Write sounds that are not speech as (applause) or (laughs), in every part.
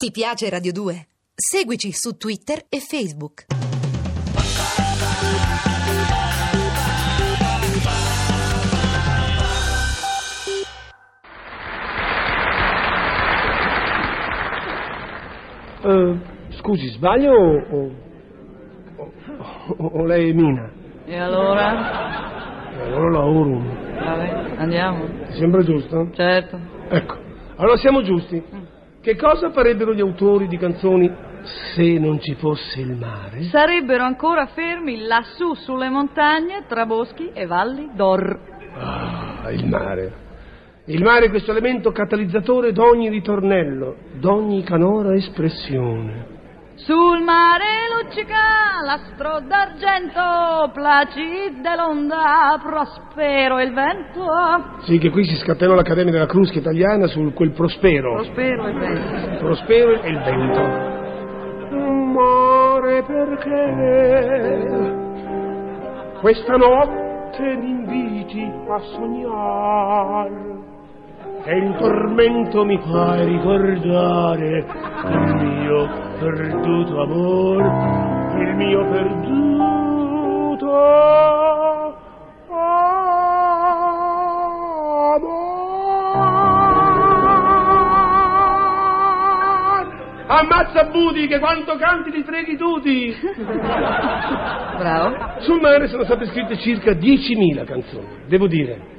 Ti piace Radio 2? Seguici su Twitter e Facebook. Eh, scusi, sbaglio o, o- o- o lei è Mina? E allora? Eh, Allora lavoro. Vabbè, andiamo. Ti sembra giusto? Certo. Ecco, allora siamo giusti. Che cosa farebbero gli autori di canzoni se non ci fosse il mare? Sarebbero ancora fermi lassù sulle montagne tra boschi e valli d'or. Ah, il mare. Il mare è questo elemento catalizzatore d'ogni ritornello, d'ogni canora espressione. Sul mare luccica l'astro d'argento, placide l'onda, prospero il vento. Sì, che qui si scatenò l'Accademia della Crusca italiana su quel prospero. Prospero il vento. Prospero e il vento. Muore perché questa notte mi inviti a sognare e in tormento mi fai ricordare il mio perduto amor, il mio perduto amor. Ammazza Budi che quanto canti ti freghi tutti! Bravo. Sul mare sono state scritte circa 10.000 canzoni, devo dire.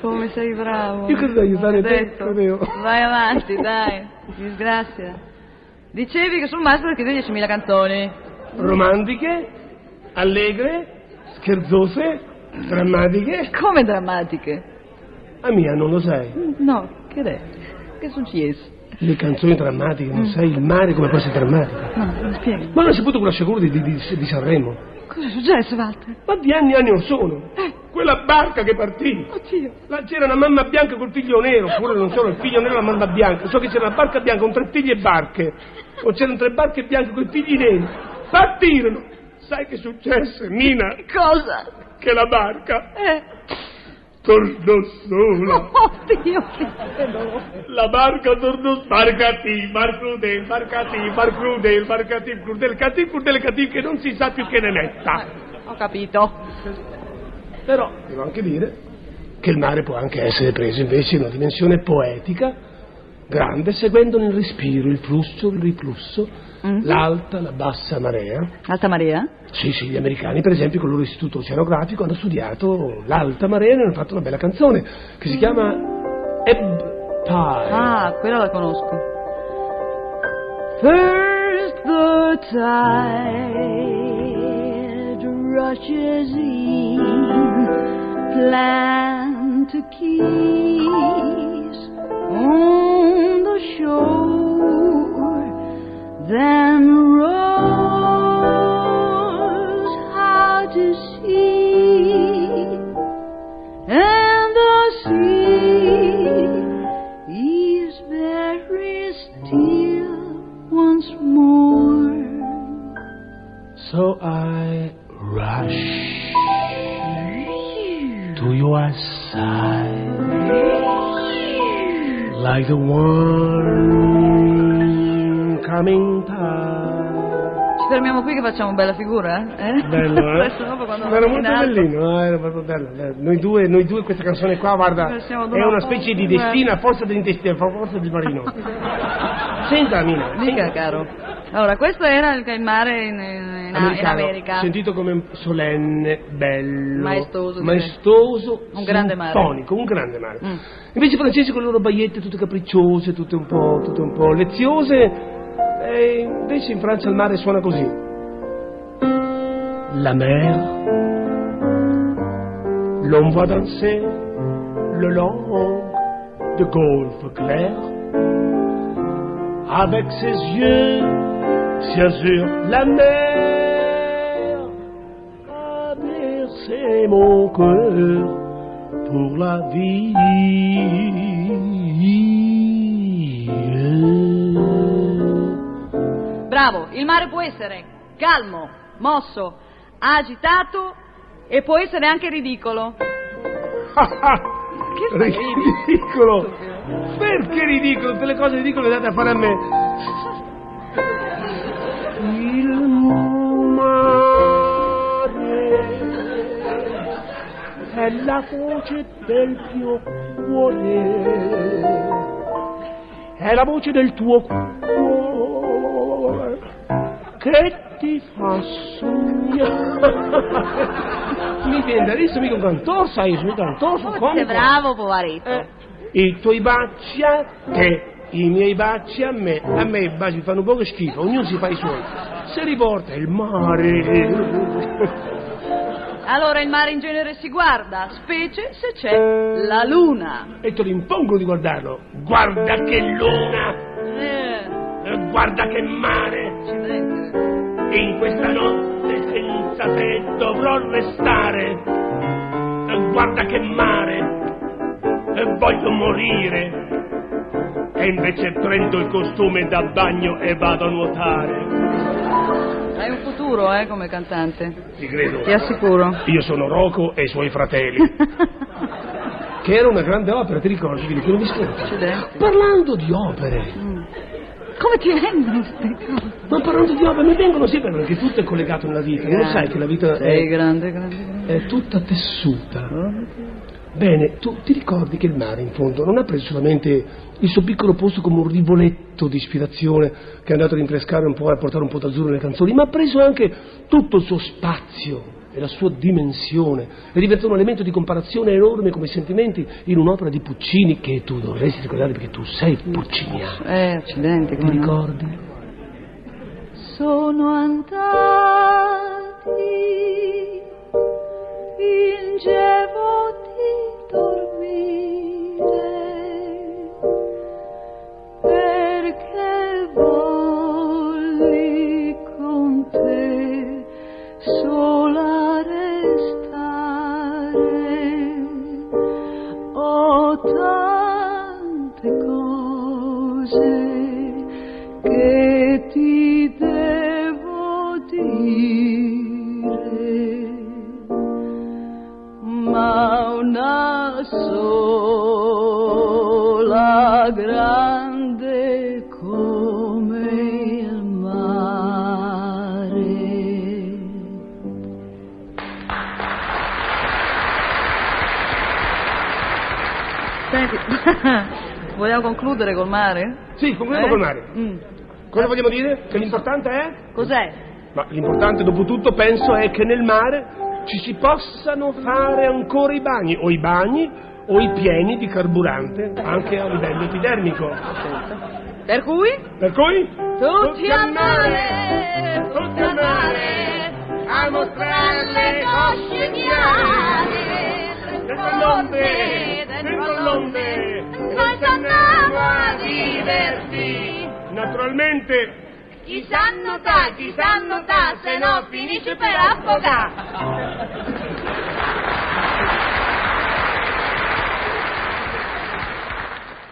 Come sei bravo. Io credo di aiutare te. Vai avanti, dai. Disgrazia. Dicevi che sul sono scritte 10.000 canzoni. Romantiche, allegre, scherzose, drammatiche. Come drammatiche? A mia non lo sai. No, che è? Che è successo? Le canzoni drammatiche, non sai il mare come può essere drammatico. No, mi spieghi. Ma non hai saputo quella sciagura di, di, di- di Sanremo? Cosa è successo, Walter? Ma di anni e anni non sono. Eh. Quella barca che partì. Oddio. Là c'era una mamma bianca col figlio nero, oppure non solo il figlio nero e la mamma bianca. So che c'era una barca bianca con tre figli e barche. O c'erano tre barche bianche con i figli neri. Partirono. Sai che successe, Mina? Cosa? Che la barca Eh. tornò sola. Oddio, che dolore. La barca tornò sbarcati, bar crudel, barcati, bar crudel, barcati, crudel, cattiv, crudel, cattiv, che non si sa più che ne metta. Ho capito. Però devo anche dire che il mare può anche essere preso invece in una dimensione poetica, grande, seguendo nel respiro il flusso, il riflusso, Mm. l'alta, la bassa marea. Alta marea? Sì, sì, gli americani, per esempio, con il loro istituto oceanografico hanno studiato l'alta marea e hanno fatto una bella canzone che si chiama Ebb Tide. Ah, quella la conosco. First the tide rushes in, land to kiss on the shore. There like the one coming tide. Ci fermiamo qui che facciamo bella figura, eh? Bello, eh? (laughs) Dopo quando era molto bellino, eh, era proprio bello. bello. Noi due, noi due questa canzone qua, guarda, è una specie di paura. destina a forza dell'intestino, a forza del marino. (laughs) Senta, Mina, Dica, caro. Allora, questo era il, il mare in, in- in americano, America. sentito come solenne, bello, Maestoso, maestoso, Un grande mare. sinfonico, un grande mare. Mm. Invece i francesi con le loro baiette tutte capricciose, tutte un po', tutte un po' leziose, e invece in Francia il mare suona così. La mer, l'homme va danser le long de golfe clair, avec ses yeux sur la mer a bercé mon cœur pour la vie. Bravo, il mare può essere calmo, mosso, agitato e può essere anche ridicolo. Che fai? Ridicolo! Perché ridicolo? Tutte le cose ridicole le date a fare a me. Il mare è la voce del mio cuore. È la voce del tuo cuore che ti fa sognare. (laughs) Mi viene adesso mica un cantore, sai, sono un cantore, sono Come bravo, poveretto. Eh, I tuoi baci a te, i miei baci a me. A me i baci fanno un po' schifo, ognuno si fa i suoi. Se riporta il mare. (laughs) Allora il mare in genere si guarda, specie se c'è la luna. E te lo impongo di guardarlo. Guarda che luna, Eh, guarda che mare. accidenti. In questa notte senza te dovrò restare. Guarda che mare, e voglio morire. E invece prendo il costume da bagno e vado a nuotare. Hai un futuro, eh, come cantante. Ti credo. Ti assicuro. Io sono Rocco e i suoi fratelli. (laughs) che era una grande opera, ti ricordi? Che non mi. Accidenti. Parlando di opere, Mm. Come ti vengono queste cose? Ma parlando di opere mi vengono sempre perché tutto è collegato nella vita. Non lo sai che la vita è, grande, grande, grande. è tutta tessuta. Bene, tu ti ricordi che il mare in fondo non ha preso solamente il suo piccolo posto come un rivoletto di ispirazione che è andato a rinfrescare un po' e a portare un po' d'azzurro nelle canzoni, ma ha preso anche tutto il suo spazio e la sua dimensione è diventato un elemento di comparazione enorme come i sentimenti in un'opera di Puccini che tu dovresti ricordare perché tu sei pucciniano. Eh, accidenti, Ti come no. Sono andati ingevoti dormire perché volli con te sola restare. Ho grande come il mare. Senti, (laughs) vogliamo concludere col mare? Sì, concludiamo Eh? col mare. Mm. Cosa vogliamo dire? Che l'importante è? Cos'è? Ma l'importante dopo tutto penso è che nel mare ci si possano fare ancora i bagni, o i bagni o i pieni di carburante, anche a livello epidermico. Per cui? Per cui? Tutti al mare, tutti al mare, a mostrare le cosce chiare, Dentro l'onde, dentro l'onde, noi torniamo a divertirci. Naturalmente Chi sa nuotare, chi sa nuotare, se no finisce per affogare.